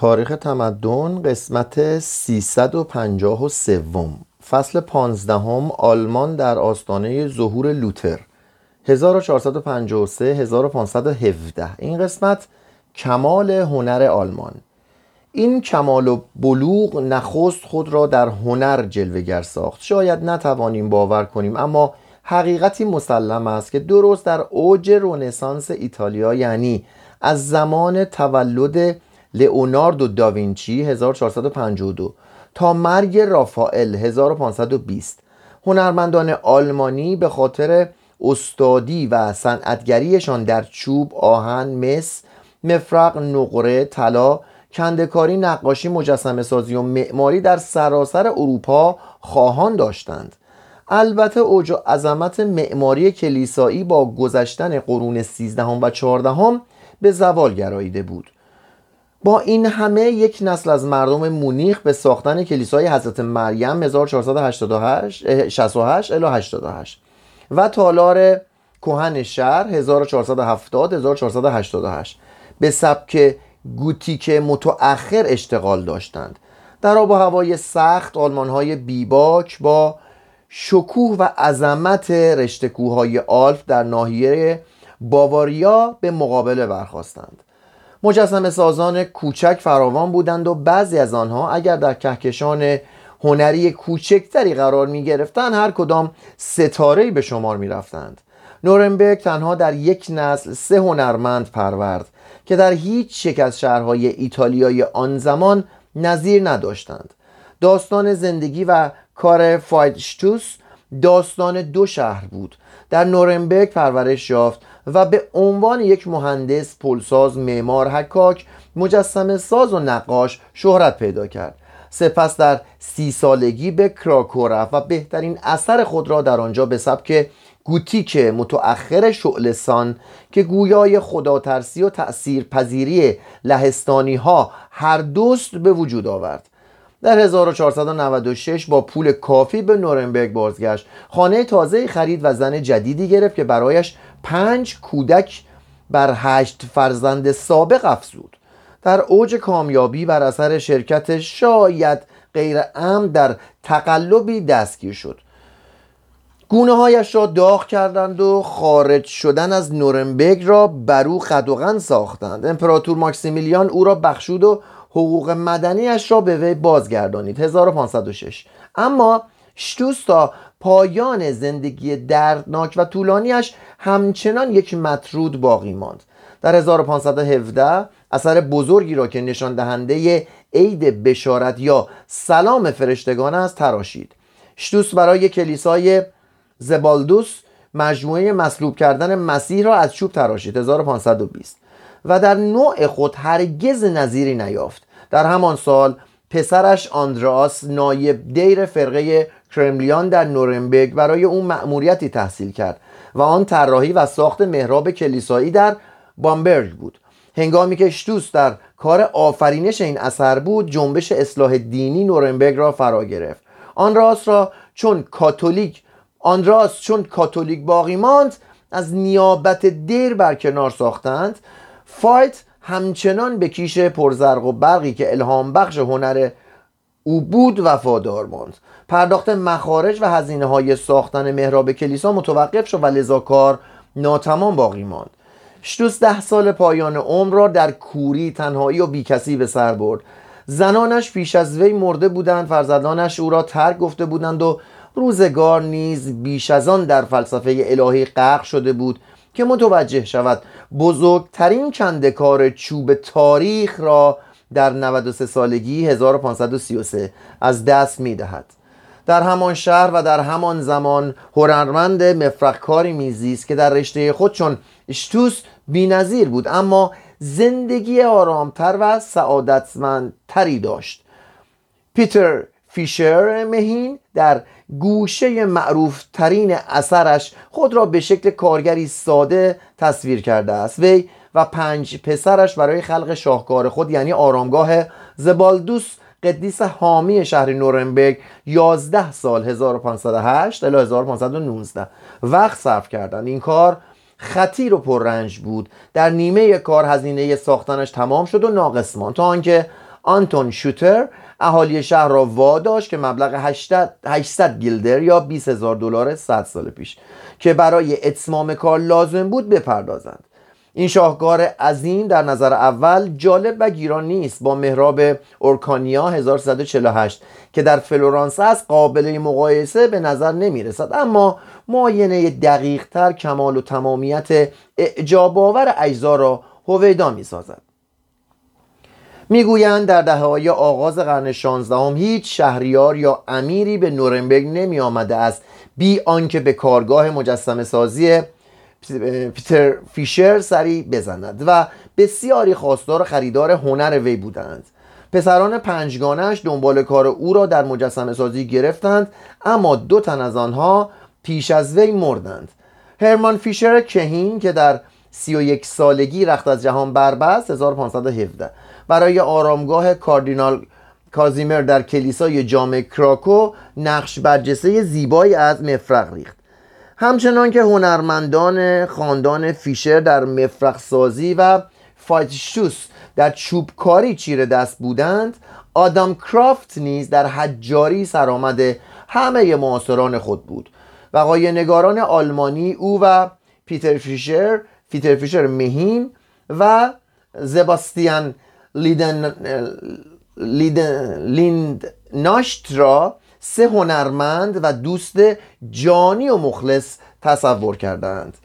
تاریخ تمدن قسمت 353 فصل 15 آلمان در آستانه ظهور لوتر. 1453 1517 این قسمت کمال هنر آلمان. این کمال و بلوغ نخست خود را در هنر جلوگر ساخت. شاید نتوانیم باور کنیم اما حقیقتی مسلم است که درست در اوج رونسانس ایتالیا یعنی از زمان تولد لئوناردو داوینچی 1452 تا مرگ رافائل 1520 هنرمندان آلمانی به خاطر استادی و صنعتگریشان در چوب، آهن، مس، مفرق، نقره، طلا، کندکاری، نقاشی، مجسمه سازی و معماری در سراسر اروپا خواهان داشتند. البته اوج عظمت معماری کلیسایی با گذشتن قرون 13 و 14 به زوال گراییده بود. با این همه یک نسل از مردم مونیخ به ساختن کلیسای حضرت مریم 1468 الی 88 و تالار کهن شهر 1470 1488 به سبک گوتیک متأخر اشتغال داشتند. در آب و هوای سخت آلمان های بیباک با شکوه و عظمت رشتکوهای آلف در ناحیه باواریا به مقابله برخواستند مجسم سازان کوچک فراوان بودند و بعضی از آنها اگر در کهکشان هنری کوچکتری قرار می گرفتن هر کدام ستاره به شمار می رفتند نورنبرگ تنها در یک نسل سه هنرمند پرورد که در هیچ یک از شهرهای ایتالیای آن زمان نظیر نداشتند. داستان زندگی و کار فایدشتوس داستان دو شهر بود. در نورنبرگ پرورش یافت و به عنوان یک مهندس، پلساز، معمار، حکاک، مجسمه ساز و نقاش شهرت پیدا کرد. سپس در سی سالگی به کراکو رفت و بهترین اثر خود را در آنجا به سبک گوتیک متأخر شعلسان که گویای خداترسی و تأثیر پذیری لهستانی ها هر دوست به وجود آورد. در 1496 با پول کافی به نورنبرگ بازگشت. خانه تازه خرید و زن جدیدی گرفت که برایش پنج کودک بر هشت فرزند سابق افزود. در اوج کامیابی بر اثر شرکت شاید غیر ام در تقلبی دستگیر شد. گونه هایش را داغ کردند و خارج شدن از نورنبرگ را برو خدوغن ساختند. امپراتور ماکسیمیلیان او را بخشود و حقوق مدنیش را به وی بازگردانید. 1506 اما شتوس تا پایان زندگی دردناک و طولانیش همچنان یک مطرود باقی ماند. در 1517 اثر بزرگی را که نشان دهنده عید بشارت یا سلام فرشتگان است تراشید. شتوس برای کلیسای زبالدوس مجموعه مصلوب کردن مسیح را از چوب تراشید. 1520 و در نوع خود هرگز نظیری نیافت. در همان سال پسرش آندراس نایب دیر فرقه کرملیان در نورنبرگ برای اون مأموریتی تحصیل کرد و آن طراحی و ساخت محراب کلیسایی در بامبرگ بود. هنگامی که شتوس در کار آفرینش این اثر بود جنبش اصلاح دینی نورنبرگ را فرا گرفت. آن را چون کاتولیک آن چون کاتولیک باقی ماند از نیابت دیر برکنار ساختند. فایت همچنان به کیش پرزرق و برقی که الهام بخش هنر او بود وفادار ماند. پرداخت مخارج و هزینه های ساختن محراب کلیسا متوقف شد و لذا کار ناتمام باقی ماند. شتوس ده سال پایان عمر را در کوری تنهایی و بیکسی به سر برد. زنانش پیش از وی مرده بودند فرزندانش او را ترک گفته بودند و روزگار نیز بیش از آن در فلسفه الهی غرق شده بود. که متوجه شود بزرگترین کندکار چوب تاریخ را در 93 سالگی 1533 از دست می دهد. در همان شهر و در همان زمان هنرمند مفرقکاری میزیست که در رشته خود چون اشتوس بینظیر بود اما زندگی آرامتر و سعادتمندتری داشت پیتر فیشر مهین در گوشه معروف ترین اثرش خود را به شکل کارگری ساده تصویر کرده است. وی و پنج پسرش برای خلق شاهکار خود یعنی آرامگاه زبالدوس قدیس حامی شهر نورنبرگ 11 سال 1508 الی 1519 وقت صرف کردند. این کار خطیر و پررنج بود. در نیمه کار هزینه ساختنش تمام شد و ناقص ماند. تا آنکه آنتون شوتر اهالی شهر را واداشت که مبلغ 800 گیلدر یا 20 هزار دلار 100 سال پیش که برای اتمام کار لازم بود بپردازند. این شاهکار عظیم در نظر اول جالب و گیران نیست با محراب اورکانیا 1348 که در فلورانس است قابل مقایسه به نظر نمی رسد اما معاینه دقیق تر کمال و تمامیت اعجاب آور اجزا را هویدا می سازد می‌گویند در دهه های آغاز قرن 16 هیچ شهریار یا امیری به نورنبرگ نمی آمده است بی آنکه به کارگاه مجسمه سازی پیتر فیشر سری بزند و بسیاری خواستار خریدار هنر وی بودند. پسران پنجگانش دنبال کار او را در مجسمه سازی گرفتند اما دو تن از آنها پیش از وی مردند. هرمان فیشر کهین که در 31 سالگی رخت از جهان بربست 1517 برای آرامگاه کاردینال کازیمر در کلیسای جامع کراکو نقش برجسته زیبایی از مفرق ریخت. همچنان که هنرمندان خاندان فیشر در مفرق سازی و فایتشوس در چوبکاری چیره دست بودند آدام کرافت نیز در حجاری سرآمد همه معاصران خود بود. وقای نگاران آلمانی او و پیتر فیشر پیتر فیشر مهین و زباستیان لیدن لیند ناشت را سه هنرمند و دوست جانی و مخلص تصور کردند.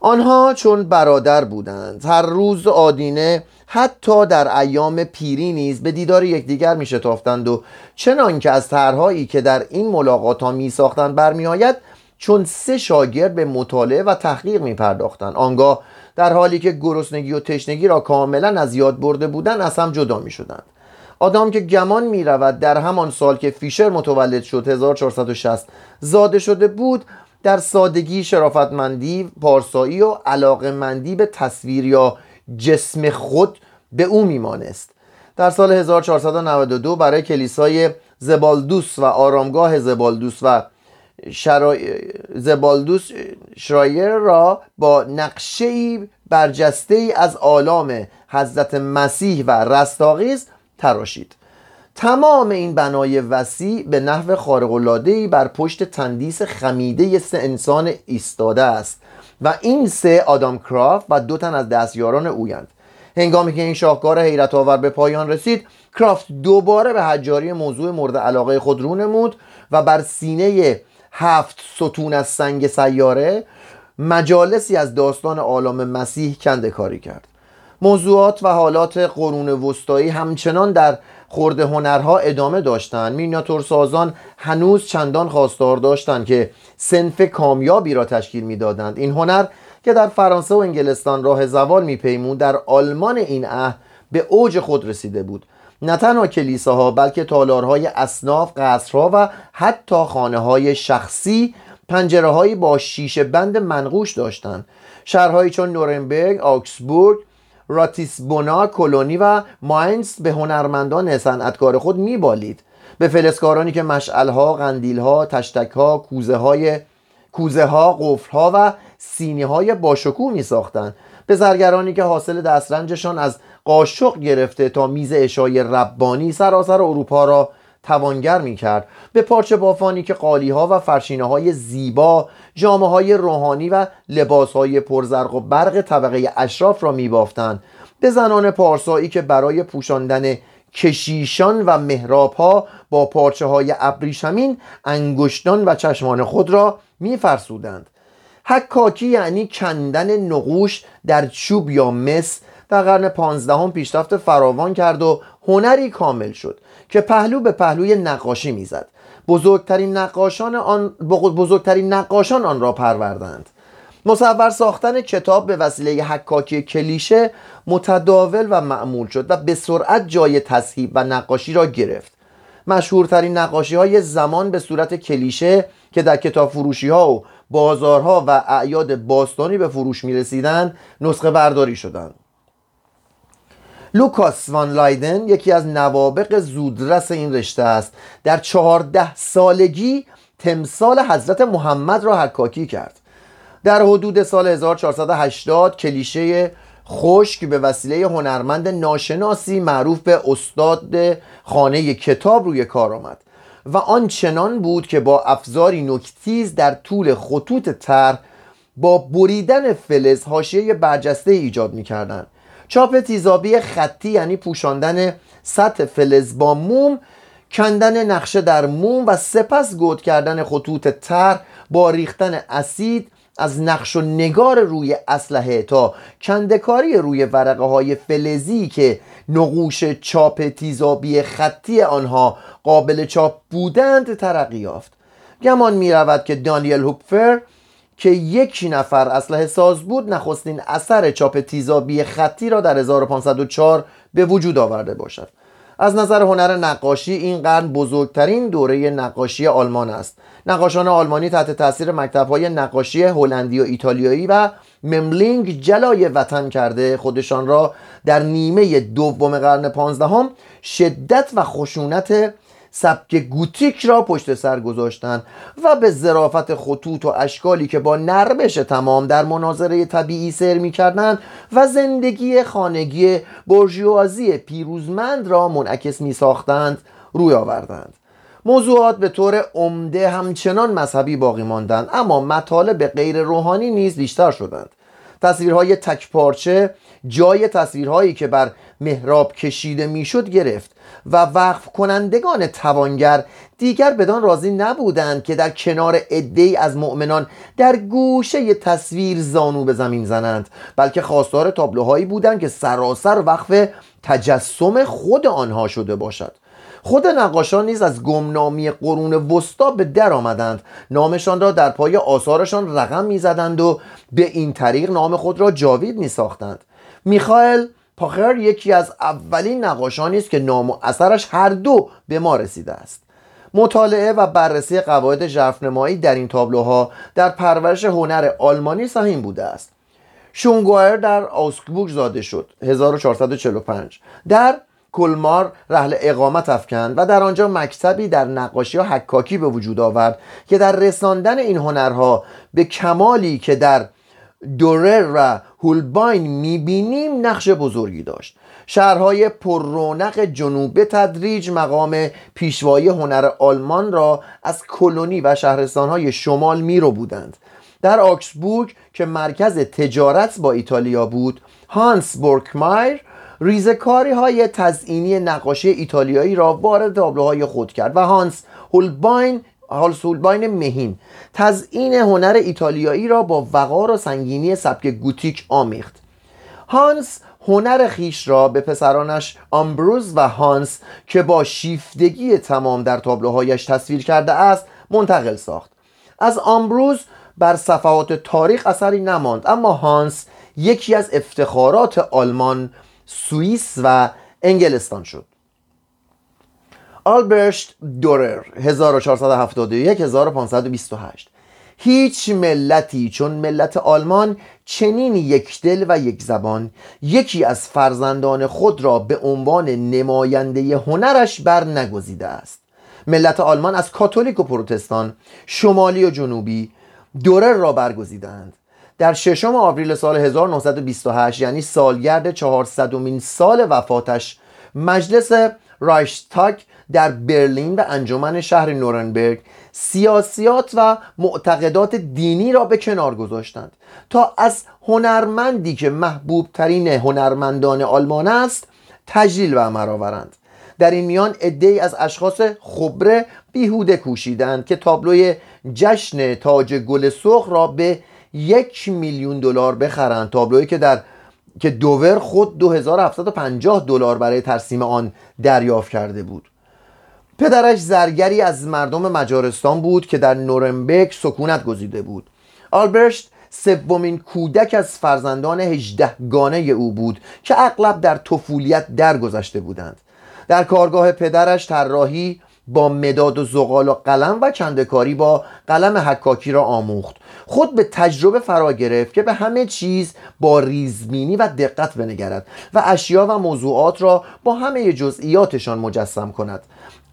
آنها چون برادر بودند هر روز آدینه حتی در ایام پیری نیز به دیدار یکدیگر می شتافتند و چنان که از طرحهایی که در این ملاقات ها می ساختند برمیآید چون سه شاگرد به مطالعه و تحقیق می پرداختند آنگاه در حالی که گرسنگی و تشنگی را کاملا از یاد برده بودند از هم جدا می شدند آدم که گمان می رود در همان سال که فیشر متولد شد 1460 زاده شده بود در سادگی شرافتمندی پارسایی و علاقمندی به تصویر یا جسم خود به او میمانست. در سال 1492 برای کلیسای زبالدوس و آرامگاه زبالدوس و شرا... زبالدوس شرایر را با نقشه برجسته ای از آلام حضرت مسیح و رستاقیز تراشید. تمام این بنای وسیع به نحو خارق‌العاده‌ای بر پشت تندیس خمیده سه انسان ایستاده است و این سه آدام کرافت و دو تن از دستیاران اویند. هنگامی که این شاهکار حیرت آور به پایان رسید کرافت دوباره به حجاری موضوع مورد علاقه خود رو نمود و بر سینه هفت ستون از سنگ سیاره مجالسی از داستان عالم مسیح کنده کاری کرد. موضوعات و حالات قرون وسطایی همچنان در خورده هنرها ادامه داشتند. مینیاتور سازان هنوز چندان خواستار داشتند که سنف کامیابی را تشکیل می‌دادند. این هنر که در فرانسه و انگلستان راه زوال میپیمود در آلمان این اه به اوج خود رسیده بود. نه تنها کلیساها بلکه تالارهای اصناف قصرها و حتی خانه های شخصی پنجره با شیشه بند منقوش داشتند. شهرهایی چون نورنبرگ، آکسبورگ، راتیسبونا، کلونی و ماینز به هنرمندان صنعتکار خود میبالید. به فلسکارانی که مشعلها، قندیلها، تشتکها، کوزه های کوزه ها، قفرها و سینی های باشکوه می ساختن. به زرگرانی که حاصل دسترنجشان از قاشق گرفته تا میز اشای ربانی سراسر اروپا را توانگر می کرد به پارچه بافانی که قالی ها و فرشینه های زیبا جامعه های روحانی و لباس های پرزرق و برق طبقه اشراف را می بافتند به زنان پارسایی که برای پوشاندن کشیشان و مهراب ها با پارچه های ابریشمین انگشتان و چشمان خود را می فرسودند حکاکی یعنی کندن نقوش در چوب یا مس در قرن پانزدهم پیشرفت فراوان کرد و هنری کامل شد که پهلو به پهلوی نقاشی می‌زد. بزرگترین نقاشان آن بزرگترین نقاشان آن را پروردند. مصور ساختن کتاب به وسیله حکاکی کلیشه متداول و معمول شد و به سرعت جای تصحیب و نقاشی را گرفت. مشهورترین نقاشی های زمان به صورت کلیشه که در کتاب فروشی ها و بازارها و اعیاد باستانی به فروش می رسیدند نسخه برداری شدند لوکاس وان لایدن یکی از نوابق زودرس این رشته است. در چهارده سالگی تمثال حضرت محمد را حکاکی کرد. در حدود سال 1480 کلیشه خشک به وسیله هنرمند ناشناسی معروف به استاد خانه کتاب روی کار آمد. و آن چنان بود که با افزاری نکتیز در طول خطوط تر با بریدن فلز حاشیه برجسته ایجاد می‌کردند. چاپ تیزابی خطی یعنی پوشاندن سطح فلز با موم کندن نقشه در موم و سپس گود کردن خطوط تر با ریختن اسید از نقش و نگار روی اسلحه تا کندکاری روی ورقه های فلزی که نقوش چاپ تیزابی خطی آنها قابل چاپ بودند ترقی یافت. گمان می رود که دانیل هوپفر که یک نفر اسلحه ساز بود نخستین اثر چاپ تیزابی خطی را در 1504 به وجود آورده باشد. از نظر هنر نقاشی این قرن بزرگترین دوره نقاشی آلمان است. نقاشان آلمانی تحت تاثیر مکتبهای نقاشی هلندی و ایتالیایی و مملینگ جلای وطن کرده. خودشان را در نیمه دوم قرن پانزدهم شدت و خشونت سبک گوتیک را پشت سر گذاشتند و به ظرافت خطوط و اشکالی که با نرمش تمام در مناظره طبیعی سر می کردند و زندگی خانگی برژوازی پیروزمند را منعکس می ساختند روی آوردند. موضوعات به طور عمده همچنان مذهبی باقی ماندند اما مطالب غیر روحانی نیز بیشتر شدند. تصویرهای تکپارچه جای تصویرهایی که بر محراب کشیده می‌شد گرفت و وقف کنندگان توانگر دیگر بدان راضی نبودند که در کنار عدهای از مؤمنان در گوشه تصویر زانو به زمین زنند بلکه خواستار تابلوهایی بودند که سراسر وقف تجسم خود آنها شده باشد. خود نقاشان نیز از گمنامی قرون وسطا به در آمدند. نامشان را در پای آثارشان رقم می‌زدند و به این طریق نام خود را جاوید می ساختند میخائل پاخر یکی از اولین نقاشانی است که نام و اثرش هر دو به ما رسیده است. مطالعه و بررسی قواعد ژرفنمایی در این تابلوها در پرورش هنر آلمانی سهیم بوده است. شونگوایر در آسکبوک زاده شد 1445 در کلمار رحل اقامت افکند و در آنجا مکتبی در نقاشی و حکاکی به وجود آورد که در رساندن این هنرها به کمالی که در دورر و هولباین می‌بینیم نقش بزرگی داشت. شهرهای پر رونق جنوب تدریج مقام پیشوایی هنر آلمان را از کلونی و شهرستانهای شمال میرو بودند. در آکسبورگ که مرکز تجارت با ایتالیا بود هانس بورکمایر ریزکاری های تزئینی نقاشی ایتالیایی را وارد تابلوهای خود کرد و هانس هولباین هولباین مهین. تزئین هنر ایتالیایی را با وقار و سنگینی سبک گوتیک آمیخت. هانس هنر خیش را به پسرانش آمبروز و هانس که با شیفتگی تمام در تابلوهایش تصویر کرده است منتقل ساخت. از آمبروز بر صفحات تاریخ اثری نماند اما هانس یکی از افتخارات آلمان سوئیس و انگلستان شد. آلبرشت دورر 1471 1528 هیچ ملتی چون ملت آلمان چنین یک دل و یک زبان یکی از فرزندان خود را به عنوان نماینده هنرش بر نگزیده است. ملت آلمان از کاتولیک و پروتستان شمالی و جنوبی دورر را برگزیدند در ششم آوریل سال 1928 یعنی سالگرد 400 سال وفاتش مجلس رایشتاگ در برلین و انجمن شهر نورنبرگ سیاسیات و معتقدات دینی را به کنار گذاشتند تا از هنرمندی که محبوب ترین هنرمندان آلمان است تجلیل و آورند. در این میان عدهای از اشخاص خبره بیهوده کوشیدند که تابلوی جشن تاج گل سرخ را به یک میلیون دلار بخرند. تابلویی که در که دوور خود 2750 دلار برای ترسیم آن دریافت کرده بود. پدرش زرگری از مردم مجارستان بود که در نورنبرگ سکونت گزیده بود. آلبرشت سومین کودک از فرزندان هجده گانه او بود که اغلب در طفولیت درگذشته بودند. در کارگاه پدرش طراحی با مداد و زغال و قلم و چندکاری با قلم حکاکی را آموخت. خود به تجربه فرا گرفت که به همه چیز با ریزبینی و دقت بنگرد و اشیا و موضوعات را با همه جزئیاتشان مجسم کند.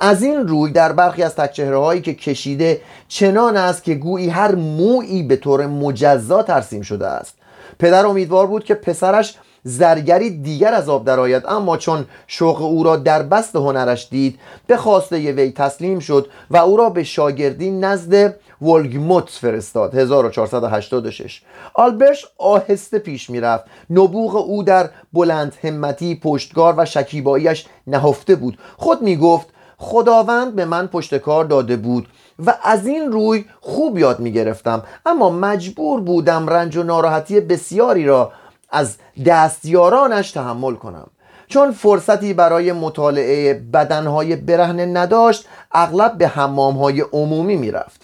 از این روی در برخی از تکچهره هایی که کشیده چنان است که گویی هر مویی به طور مجزا ترسیم شده است. پدر امیدوار بود که پسرش زرگری دیگر از آب درآید اما چون شوق او را در بست هنرش دید به خواسته وی تسلیم شد و او را به شاگردی نزد ولگموت فرستاد 1486 آلبرش آهسته پیش می‌رفت. نبوغ او در بلند همتی پشتگار و شکیباییش نهفته بود. خود می‌گفت خداوند به من پشتکار داده بود و از این روی خوب یاد می گرفتم. اما مجبور بودم رنج و ناراحتی بسیاری را از دستیارانش تحمل کنم. چون فرصتی برای مطالعه بدنهای برهنه نداشت اغلب به حمامهای عمومی می‌رفت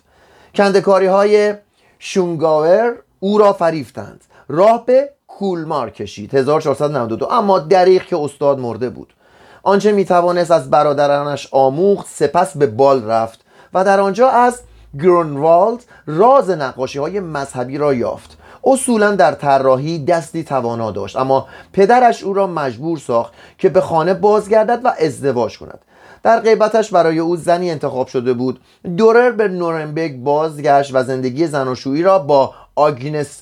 کندکاری های شونگاور او را فریفتند. راه به کولمار کشید 1492 اما دریغ که استاد مرده بود. آنچه می‌توانست از برادرانش آموخت سپس به بال رفت و در آنجا از گرونوالد راز نقاشی های مذهبی را یافت. اصولا در طراحی دستی توانا داشت اما پدرش او را مجبور ساخت که به خانه بازگردد و ازدواج کند. در غیبتش برای او زنی انتخاب شده بود. دورر به نورنبرگ بازگشت و زندگی زناشویی را با آگنس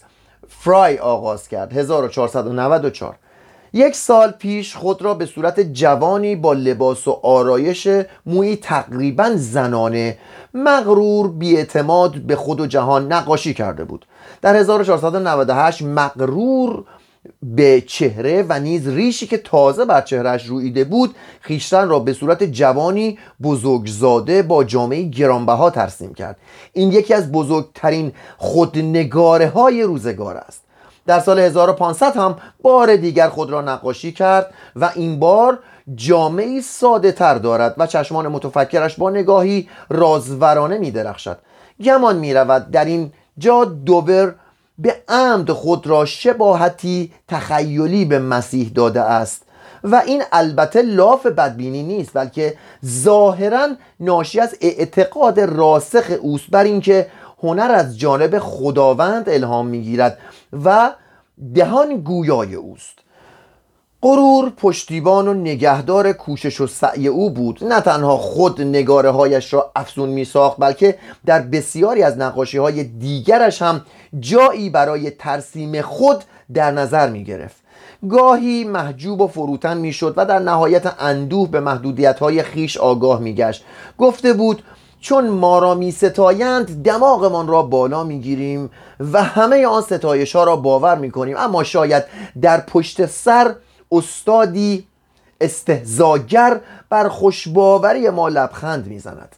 فرای آغاز کرد. 1494 یک سال پیش خود را به صورت جوانی با لباس و آرایش موی تقریبا زنانه مغرور بیاعتماد به خود و جهان نقاشی کرده بود. در 1498 مغرور به چهره و نیز ریشی که تازه بر چهرهش رویده بود خیشتن را به صورت جوانی بزرگزاده با جامعه گرانبها ترسیم کرد. این یکی از بزرگترین خودنگاره های روزگار است. در سال 1500 هم بار دیگر خود را نقاشی کرد و این بار جامعی ساده تر دارد و چشمان متفکرش با نگاهی رازورانه می درخشد. گمان می رود در این جا دوبر به عمد خود را شباهتی تخیلی به مسیح داده است و این البته لاف بدبینی نیست بلکه ظاهرا ناشی از اعتقاد راسخ اوست بر اینکه هنر از جانب خداوند الهام می‌گیرد. و دهان گویای اوست. غرور پشتیبان و نگهدار کوشش و سعی او بود نه تنها خود نگاره هایش را افزون می ساخت بلکه در بسیاری از نقاشی های دیگرش هم جایی برای ترسیم خود در نظر می گرفت گاهی محجوب و فروتن می شد و در نهایت اندوه به محدودیت های خیش آگاه می گشت گفته بود چون ما را می ستایند دماغمان را بالا می گیریم و همه آن ستایش ها را باور می کنیم. اما شاید در پشت سر استادی استهزاگر بر خوشباوری ما لبخند می‌زند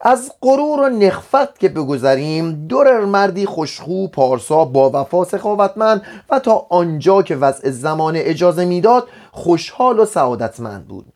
از غرور و نخفت که بگذریم دورر مردی خوشخو پارسا با وفا سخاوتمند و تا آنجا که وضع زمان اجازه می‌داد خوشحال و سعادتمند بود.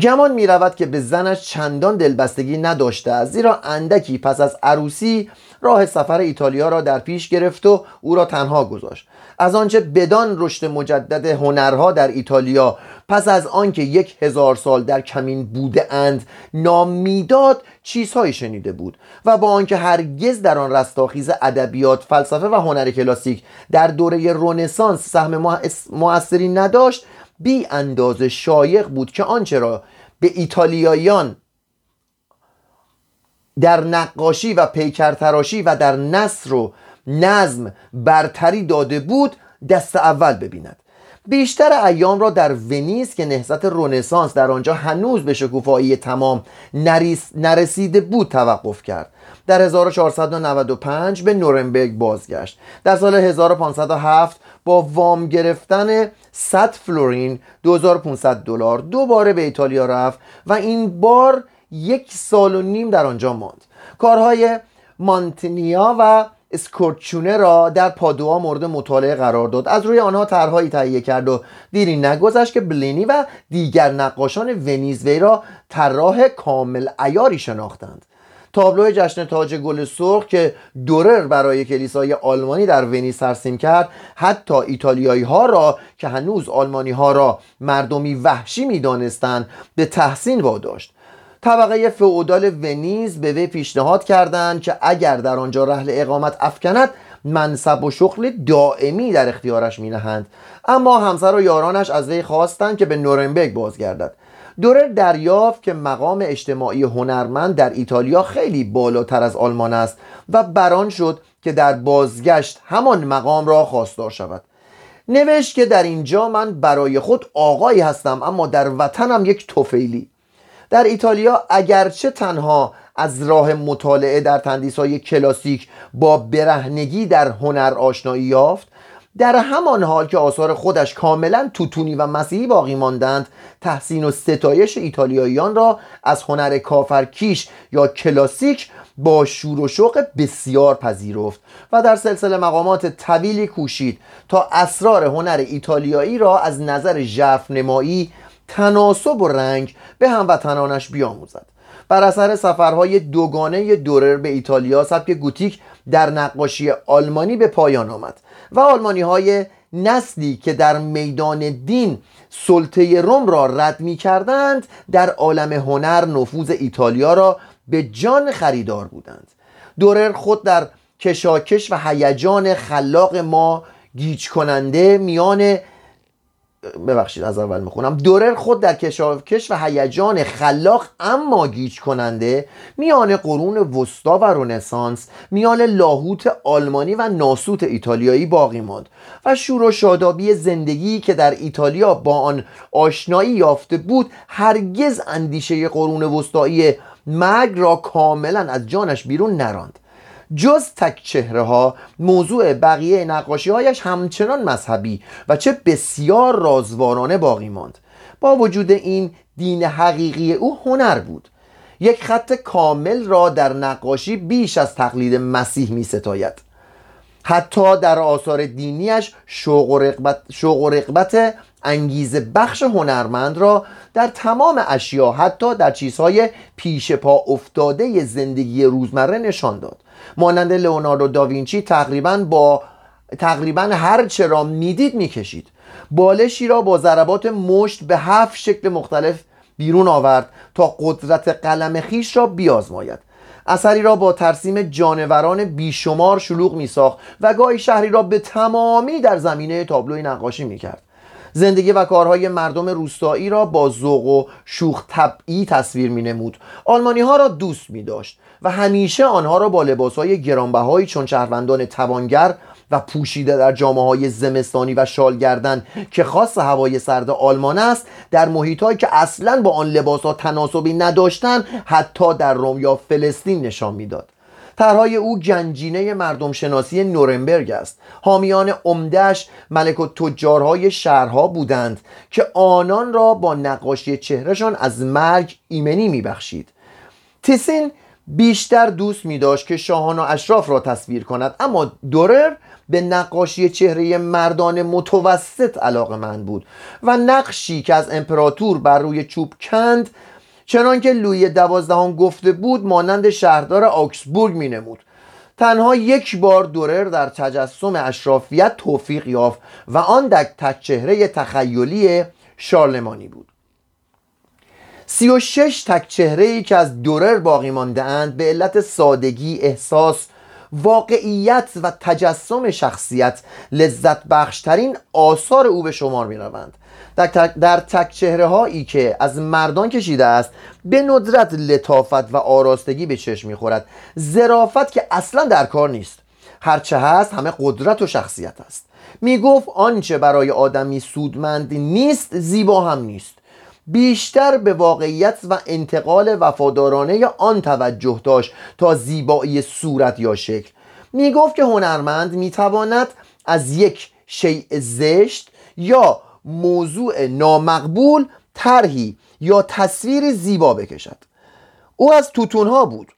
گمان می رود که به زنش چندان دلبستگی نداشته است زیرا اندکی پس از عروسی راه سفر ایتالیا را در پیش گرفت و او را تنها گذاشت. از آنچه بدان رشد مجدد هنرها در ایتالیا پس از آنکه یک هزار سال در کمین بوده اند نام می‌داد چیزهایی شنیده بود و با آنکه هرگز در آن رستاخیز ادبیات فلسفه و هنر کلاسیک در دوره رونسانس سهم موثری نداشت بی اندازه شایق بود که آنچه را به ایتالیاییان در نقاشی و پیکرتراشی و در نصر و نظم برتری داده بود دست اول ببیند. بیشتر ایام را در ونیز که نهضت رونسانس در آنجا هنوز به شکوفایی تمام نرسیده بود توقف کرد. در 1495 به نورنبرگ بازگشت. در سال 1507 با وام گرفتن 100 فلورین 2500 دلار دوباره به ایتالیا رفت و این بار یک سال و نیم در آنجا ماند. کارهای مانتنیا و اسکورچونه را در پادوا مورد مطالعه قرار داد. از روی آنها طرحهایی تهیه کرد و دیری نگذشت که بلینی و دیگر نقاشان ونیز وی را طراح کامل ایاری شناختند. تابلو جشن تاج گل سرخ که دورر برای کلیسای آلمانی در ونیز ترسیم کرد حتی ایتالیایی ها را که هنوز آلمانی ها را مردمی وحشی می دانستند به تحسین واداشت. طبقه فئودال ونیز به وی پیشنهاد کردند که اگر در آنجا رحل اقامت افکند منصب و شغل دائمی در اختیارش می نهند. اما همسر و یارانش از وی خواستند که به نورنبرگ بازگردد. دورر دریافت که مقام اجتماعی هنرمند در ایتالیا خیلی بالاتر از آلمان است و بران شد که در بازگشت همان مقام را خواستار شود. نوشت که در اینجا من برای خود آقایی هستم اما در وطنم یک توفیلی. در ایتالیا اگرچه تنها از راه مطالعه در تندیس های کلاسیک با برهنگی در هنر آشنایی یافت در همان حال که آثار خودش کاملا توتونی و مسیحی باقی ماندند تحسین و ستایش ایتالیاییان را از هنر کافرکیش یا کلاسیک با شور و شوق بسیار پذیرفت و در سلسله مقامات طویلی کوشید تا اسرار هنر ایتالیایی را از نظر ژرف نمایی تناسب و رنگ به هموطنانش بیاموزد. بر اثر سفرهای دوگانه دورر به ایتالیا سبک گوتیک در نقاشی آلمانی به پایان آمد و آلمانی های نسلی که در میدان دین سلطه روم را رد می کردند در عالم هنر نفوذ ایتالیا را به جان خریدار بودند. دورر خود در کشاکش و هیجان خلاق ما گیج کننده میان ببخشید از اول می‌خونم. دورر خود در کشاکش و هیجان خلاق اما گیج کننده میان قرون وسطا و رنسانس میان لاهوت آلمانی و ناسوت ایتالیایی باقی ماند و شور و شادابی زندگی که در ایتالیا با آن آشنایی یافته بود هرگز اندیشه قرون وسطایی مرگ را کاملا از جانش بیرون نراند. جز تک چهره ها موضوع بقیه نقاشی هایش همچنان مذهبی و چه بسیار رازوارانه باقی ماند. با وجود این دین حقیقی او هنر بود. یک خط کامل را در نقاشی بیش از تقلید مسیح می ستاید حتی در آثار دینیش شوق و رقبت, شوق و رقبت انگیزه بخش هنرمند را در تمام اشیا حتی در چیزهای پیش پا افتاده زندگی روزمره نشان داد. مانند لئوناردو داوینچی تقریبا با تقریبا هر چه را می‌دید می‌کشید. بالشی را با ضربات مشت به هفت شکل مختلف بیرون آورد تا قدرت قلم خیش را بیازماید. اثری را با ترسیم جانوران بیشمار شلوغ می ساخت و گاهی شهری را به تمامی در زمینه تابلوی نقاشی می کرد زندگی و کارهای مردم روستایی را با ذوق و شوخ طبعی تصویر می نمود آلمانی ها را دوست می داشت و همیشه آنها را با لباس های گرانبهایی چون شهروندان توانگر و پوشیده در جامعه های زمستانی و شال گردن که خاص هوای سرد آلمان است در محیط که اصلا با آن لباس ها تناسبی نداشتند حتی در روم یا فلسطین نشان می‌داد. طرحهای او گنجینه مردم شناسی نورنبرگ است. حامیان عمدهش ملک و تجارهای شهرها بودند که آنان را با نقاشی چهرهشان از مرگ ایمنی میبخشید. تیسین بیشتر دوست می داشت که شاهان و اشراف را تصویر کند. اما دورر به نقاشی چهره مردان متوسط علاقه من بود و نقشی که از امپراتور بر روی چوب کند چنانکه لوی دوازدهم گفته بود مانند شهردار آکسبورگ می نمود تنها یک بار دورر در تجسم اشرافیت توفیق یافت و آن در چهره تخیلی شارلمانی بود. سی و شش تک چهره ای که از دورر باقی مانده اند به علت سادگی احساس واقعیت و تجسم شخصیت لذت بخشترین آثار او به شمار می روند در, در تک چهره هایی که از مردان کشیده است به ندرت لطافت و آراستگی به چشم می‌خورد. زرافت که اصلا در کار نیست. هرچه هست همه قدرت و شخصیت است. می‌گفت آنچه برای آدمی سودمند نیست زیبا هم نیست. بیشتر به واقعیت و انتقال وفادارانه آن توجه داشت تا زیبایی صورت یا شکل. می گفت که هنرمند می تواند از یک شیء زشت یا موضوع نامقبول طرحی یا تصویر زیبا بکشد. او از توتونها بود.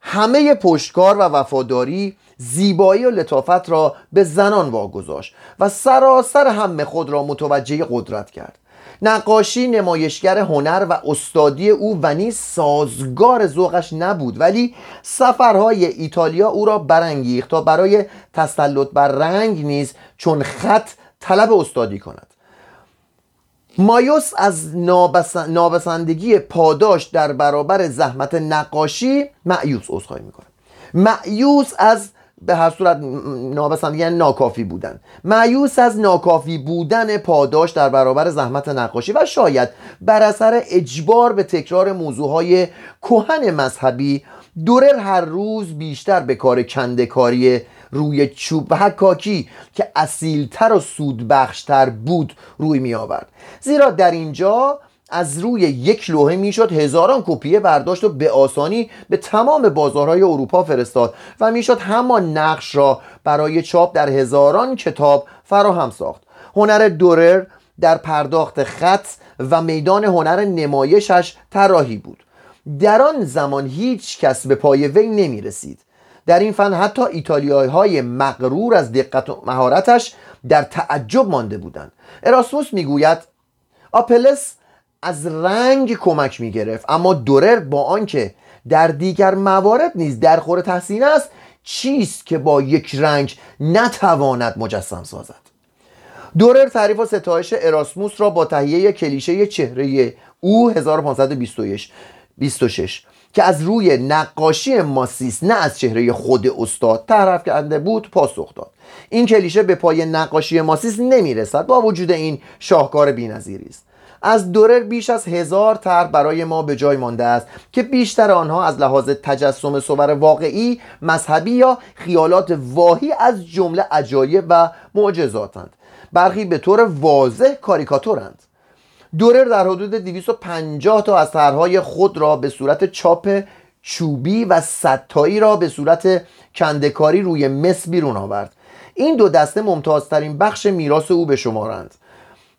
همه پشتکار و وفاداری زیبایی و لطافت را به زنان واگذاشت و سراسر هم خود را متوجه قدرت کرد. نقاشی نمایشگر هنر و استادی او و نیز سازگار ذوقش نبود ولی سفرهای ایتالیا او را برانگیخت تا برای تسلط بر رنگ نیز چون خط طلب استادی کند. مایوس از نابسندگی پاداش در برابر زحمت نقاشی معیوس عذرخواهی می‌کنه معیوس از به هر صورت نابسندگی یعنی ناکافی بودن. معیوس از ناکافی بودن پاداش در برابر زحمت نقاشی و شاید بر اثر اجبار به تکرار موضوعهای کهن مذهبی دورر هر روز بیشتر به کار کندکاری روی چوب و حکاکی که اصیلتر و سودبخشتر بود روی می آورد زیرا در اینجا از روی یک لوحه می‌شد هزاران کپی برداشت و به آسانی به تمام بازارهای اروپا فرستاد و می‌شد همان نقش را برای چاپ در هزاران کتاب فراهم ساخت. هنر دورر در پرداخت خط و میدان هنر نمایشش طراحی بود. در آن زمان هیچ کس به پای وی نمی رسید در این فن حتی ایتالیایی های مغرور از دقت و مهارتش در تعجب مانده بودند. اراسموس می‌گوید آپلس از رنگ کمک می گرفت اما دورر با آنکه در دیگر موارد نیز در خور تحسین است چیست که با یک رنگ نتواند مجسم سازد؟ دورر تعریف و ستایش اراسموس را با تهیه کلیشه چهره او 1526 که از روی نقاشی ماسیس نه از چهره خود استاد تعریف کرده بود پاسخ داد. این کلیشه به پای نقاشی ماسیس نمی‌رسد. با وجود این شاهکار بینظیری است. از دورر بیش از هزار طرح برای ما به جای مانده است که بیشتر آنها از لحاظ تجسم صور واقعی مذهبی یا خیالات واهی از جمله عجایب و معجزاتند. برخی به طور واضح کاریکاتورند. دورر در حدود 250 تا از طرحهای خود را به صورت چاپ چوبی و ستایی را به صورت کندکاری روی مس بیرون آورد. این دو دسته ممتازترین بخش میراث او به شمارند.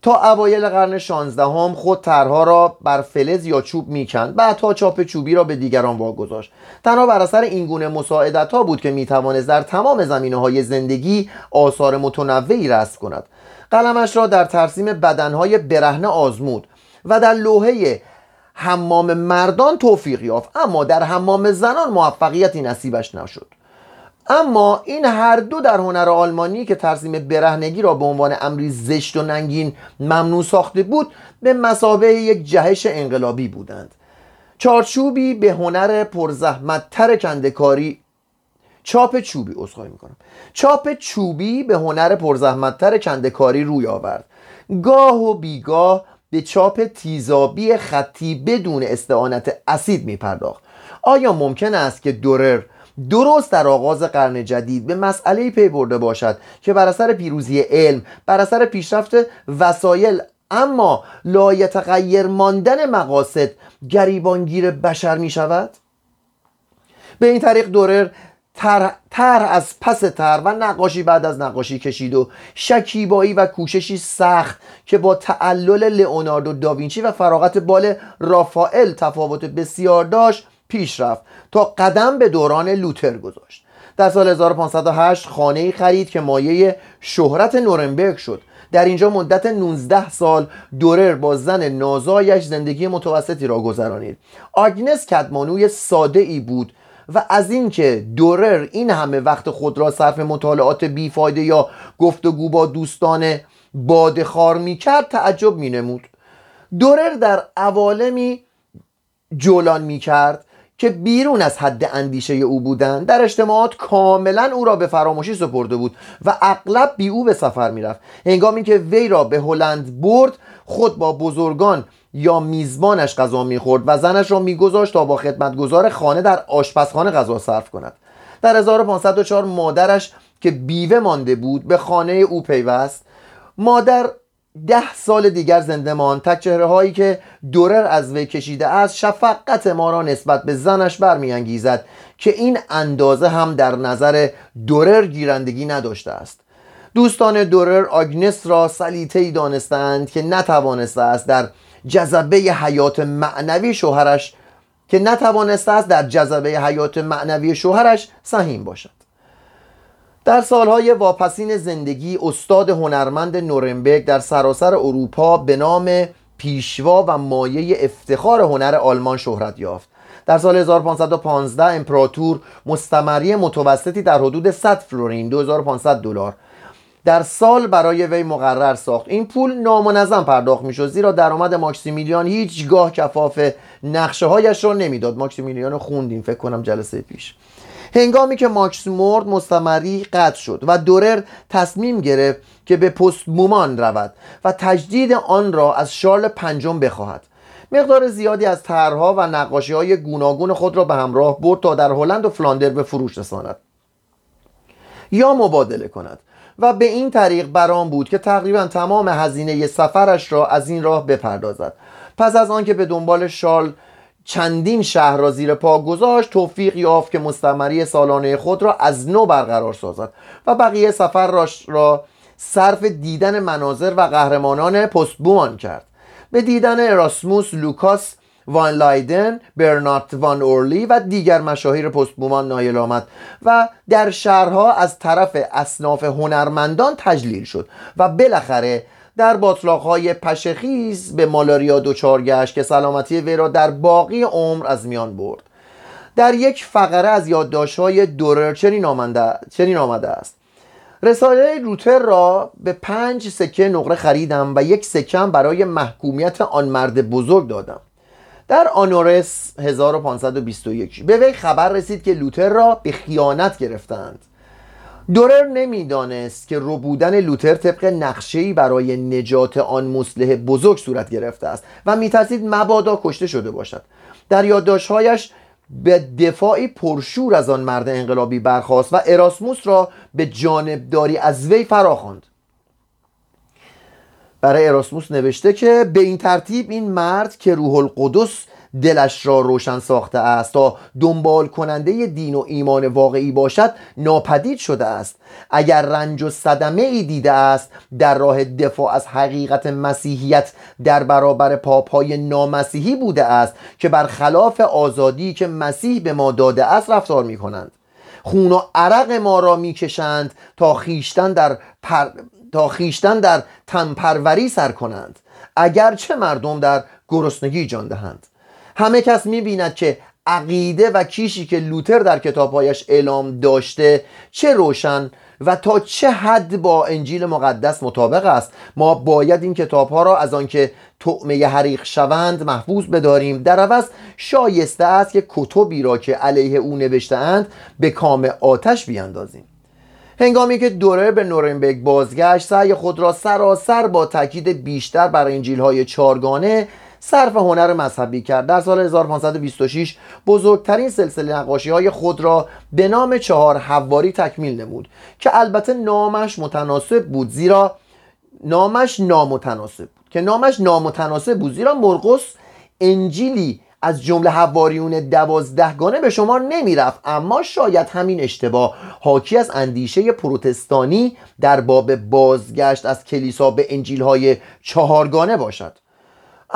تا اوایل قرن 16 هم خود طرها را بر فلز یا چوب می‌کند. بعدها چاپ چوبی را به دیگران واگذاشت. تنها بر اثر این گونه مساعدت ها بود که می‌توانست در تمام زمینه های زندگی آثار متنوعی رسم کند. قلمش را در ترسیم بدنهای برهنه آزمود و در لوحه حمام مردان توفیق یافت. اما در حمام زنان موفقیتی نصیبش نشد. اما این هر دو در هنر آلمانی که ترسیم برهنگی را به عنوان امری زشت و ننگین ممنوع ساخته بود به مسابه یک جهش انقلابی بودند. چارچوبی به هنر پرزحمتتر کندکاری چاپ چوبی اصخایی می‌کنم. چاپ چوبی به هنر پرزحمتتر کندکاری روی آورد. گاه و بیگاه به چاپ تیزابی خطی بدون استعانت اسید میپرداخت. آیا ممکن است که دورر درست در آغاز قرن جدید به مسئله پی برده باشد که بر اثر پیروزی علم بر اثر پیشرفت وسایل اما لایتغیر ماندن مقاصد گریبانگیر بشر می شود؟ به این طریق دورر تر, از پس تر و نقاشی بعد از نقاشی کشید و شکیبایی و کوششی سخت که با تعلل لئوناردو داوینچی و فراغت بال رافائل تفاوت بسیار داشت پیش رفت تا قدم به دوران لوتر گذاشت. در سال 1508 خانه ای خرید که مایه شهرت نورنبرگ شد. در اینجا مدت 19 سال دورر با زن نازایش زندگی متوسطی را گذرانید. آگنس کدمانوی ساده ای بود و از اینکه دورر این همه وقت خود را صرف مطالعات بیفایده یا گفتگو با دوستان بادخار می کرد تعجب می نمود دورر در عوالمی جولان می کرد که بیرون از حد اندیشه او بودند در اجتماعات کاملا او را به فراموشی سپرده بود و اغلب بی او به سفر می‌رفت. هنگامی که وی را به هلند برد خود با بزرگان یا میزبانش غذا می‌خورد و زنش را میگذاشت تا با خدمتگزار خانه در آشپزخانه غذا صرف کند. در 1504 مادرش که بیوه مانده بود به خانه او پیوست. مادر ده سال دیگر زنده ماند. تک چهره هایی که دورر از وی کشیده است شفقت ما را نسبت به زنش برمیانگیزد که این اندازه هم در نظر دورر گیرندگی نداشته است. دوستان دورر آگنس را سلیته دانستند که نتوانسته است در جذبه حیات معنوی شوهرش که نتوانسته است در جذبه حیات معنوی شوهرش سهیم باشد. در سالهای واپسین زندگی استاد هنرمند نورنبرگ در سراسر اروپا به نام پیشوا و مایه افتخار هنر آلمان شهرت یافت. در سال 1515 امپراتور مستمری متوسطی در حدود 100 فلورین 2500 دلار در سال برای وی مقرر ساخت. این پول نامنظم پرداخت می‌شد زیرا درآمد ماکسیمیلیان هیچگاه کفاف نقشه هایش را نمی‌داد. ماکسیمیلیان خوندیم فکر کنم جلسه پیش. هنگامی که ماکس مرد مستمری قطع شد و دورر تصمیم گرفت که به پست مومان رود و تجدید آن را از شارل پنجم بخواهد. مقدار زیادی از طرحها و نقاشی های گوناگون خود را به همراه برد تا در هلند و فلاندر به فروش رساند. یا مبادله کند. و به این طریق برام بود که تقریبا تمام هزینه سفرش را از این راه بپردازد. پس از آنکه به دنبال شال چندین شهر را زیر پا گذاشت توفیق یافت که مستمری سالانه خود را از نو برقرار سازد و بقیه سفر را صرف دیدن مناظر و قهرمانان پستبومان کرد. به دیدن اراسموس لوکاس وان لایدن برنارد وان اورلی و دیگر مشاهیر پستبومان نایل آمد و در شهرها از طرف اصناف هنرمندان تجلیل شد و بالاخره در های پشخیز به مالاریا دچار گشت که سلامتی وی را در باقی عمر از میان برد. در یک فقره از های دورر چنین آمده است. رساله روتر را به پنج سکه نقره خریدم و یک سکم برای محکومیت آن مرد بزرگ دادم. در آنورس 1521 به وی خبر رسید که لوتر را به خیانت گرفتند. دورر نمی‌دانست که ربودن لوتر طبق نقشه‌ای برای نجات آن مسلح بزرگ صورت گرفته است و میترسید مبادا کشته شده باشد. در یادداشتهایش به دفاعی پرشور از آن مرد انقلابی برخواست و اراسموس را به جانبداری از وی فراخواند. برای اراسموس نوشته که به این ترتیب این مرد که روح القدس دلش را روشن ساخته است تا دنبال کننده دین و ایمان واقعی باشد ناپدید شده است. اگر رنج و صدمه ای دیده است در راه دفاع از حقیقت مسیحیت در برابر پاپای نامسیحی بوده است که برخلاف آزادی که مسیح به ما داده است رفتار می کنند خون و عرق ما را می‌کشند تا خیشتن در پر... تا خیشتن در تنپروری سر کنند. اگرچه مردم در گرسنگی جان دهند. همه کس می‌بیند که عقیده و کیشی که لوتر در کتابهایش اعلام داشته چه روشن و تا چه حد با انجیل مقدس مطابق است. ما باید این کتاب ها را از آنکه طعمه حریق شوند محفوظ بداریم. در عوض شایسته است که کتبی را که علیه او نوشته اند به کام آتش بیاندازیم هنگامی که دوره به نورنبرگ بازگشت سعی خود را سراسر با تاکید بیشتر بر انجیل های چارگانه صرف هنر مذهبی کرد. در سال 1526 بزرگترین سلسله نقاشی های خود را به نام چهار حواری تکمیل نمود که البته نامش متناسب بود زیرا نامش نامتناسب بود. که نامش نامتناسب بود زیرا مرقس انجیلی از جمله حواریون دوازدهگانه به شما نمی‌رفت. اما شاید همین اشتباه حاکی از اندیشه پروتستانی در باب بازگشت از کلیسا به انجیل های چهارگانه باشد.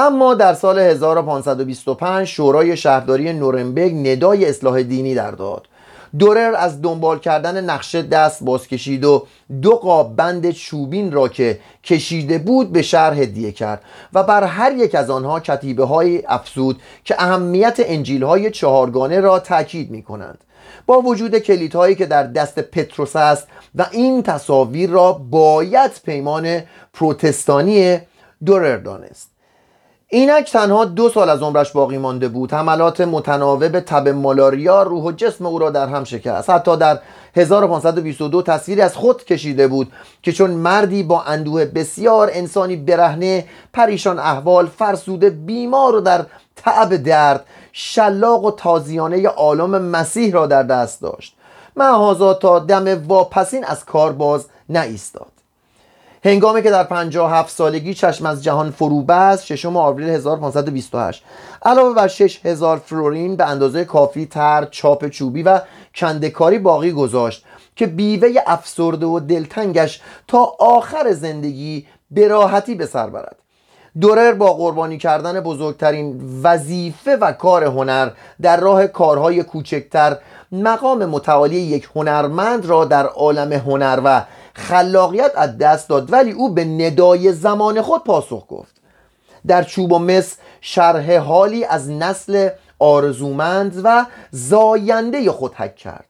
اما در سال 1525 شورای شهرداری نورنبرگ ندای اصلاح دینی در داد. دورر از دنبال کردن نقشه دست باز کشید و دو قاب بند چوبین را که کشیده بود به شهر هدیه کرد و بر هر یک از آنها کتیبه های افزود که اهمیت انجیل های چهارگانه را تاکید می کنند با وجود کلیدهایی که در دست پتروس است و این تصاویر را باید پیمان پروتستانی دورر دانست. اینک تنها دو سال از عمرش باقی مانده بود. حملات متناوب تب مالاریا روح و جسم او را در هم شکست. حتی در 1522 تصویری از خود کشیده بود که چون مردی با اندوه بسیار انسانی برهنه پریشان احوال فرسوده بیمار و در تعب درد شلاق و تازیانه عالم مسیح را در دست داشت. معهازا تا دم واپسین از کار باز نایستاد. هنگامی که در 57 سالگی چشم از جهان فرو بست ششم آوریل 1528 علاوه بر 6000 فلورین به اندازه کافی تر چاپ چوبی و کندکاری باقی گذاشت که بیوه افسرده و دلتنگش تا آخر زندگی به راحتی به سر برد. دورر با قربانی کردن بزرگترین وظیفه و کار هنر در راه کارهای کوچکتر مقام متعالی یک هنرمند را در عالم هنر و خلاقیت از دست داد ولی او به ندای زمان خود پاسخ گفت. در چوب و مس شرح حالی از نسل آرزومند و زاینده خود حک کرد.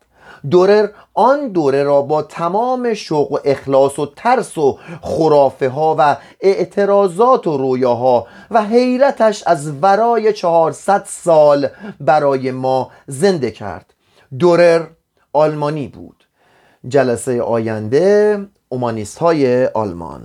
دورر آن دوره را با تمام شوق و اخلاص و ترس و خرافه ها و اعتراضات و رویاها و حیرتش از ورای چهارصد سال برای ما زنده کرد. دورر آلمانی بود. جلسه آینده اومانیست های آلمان.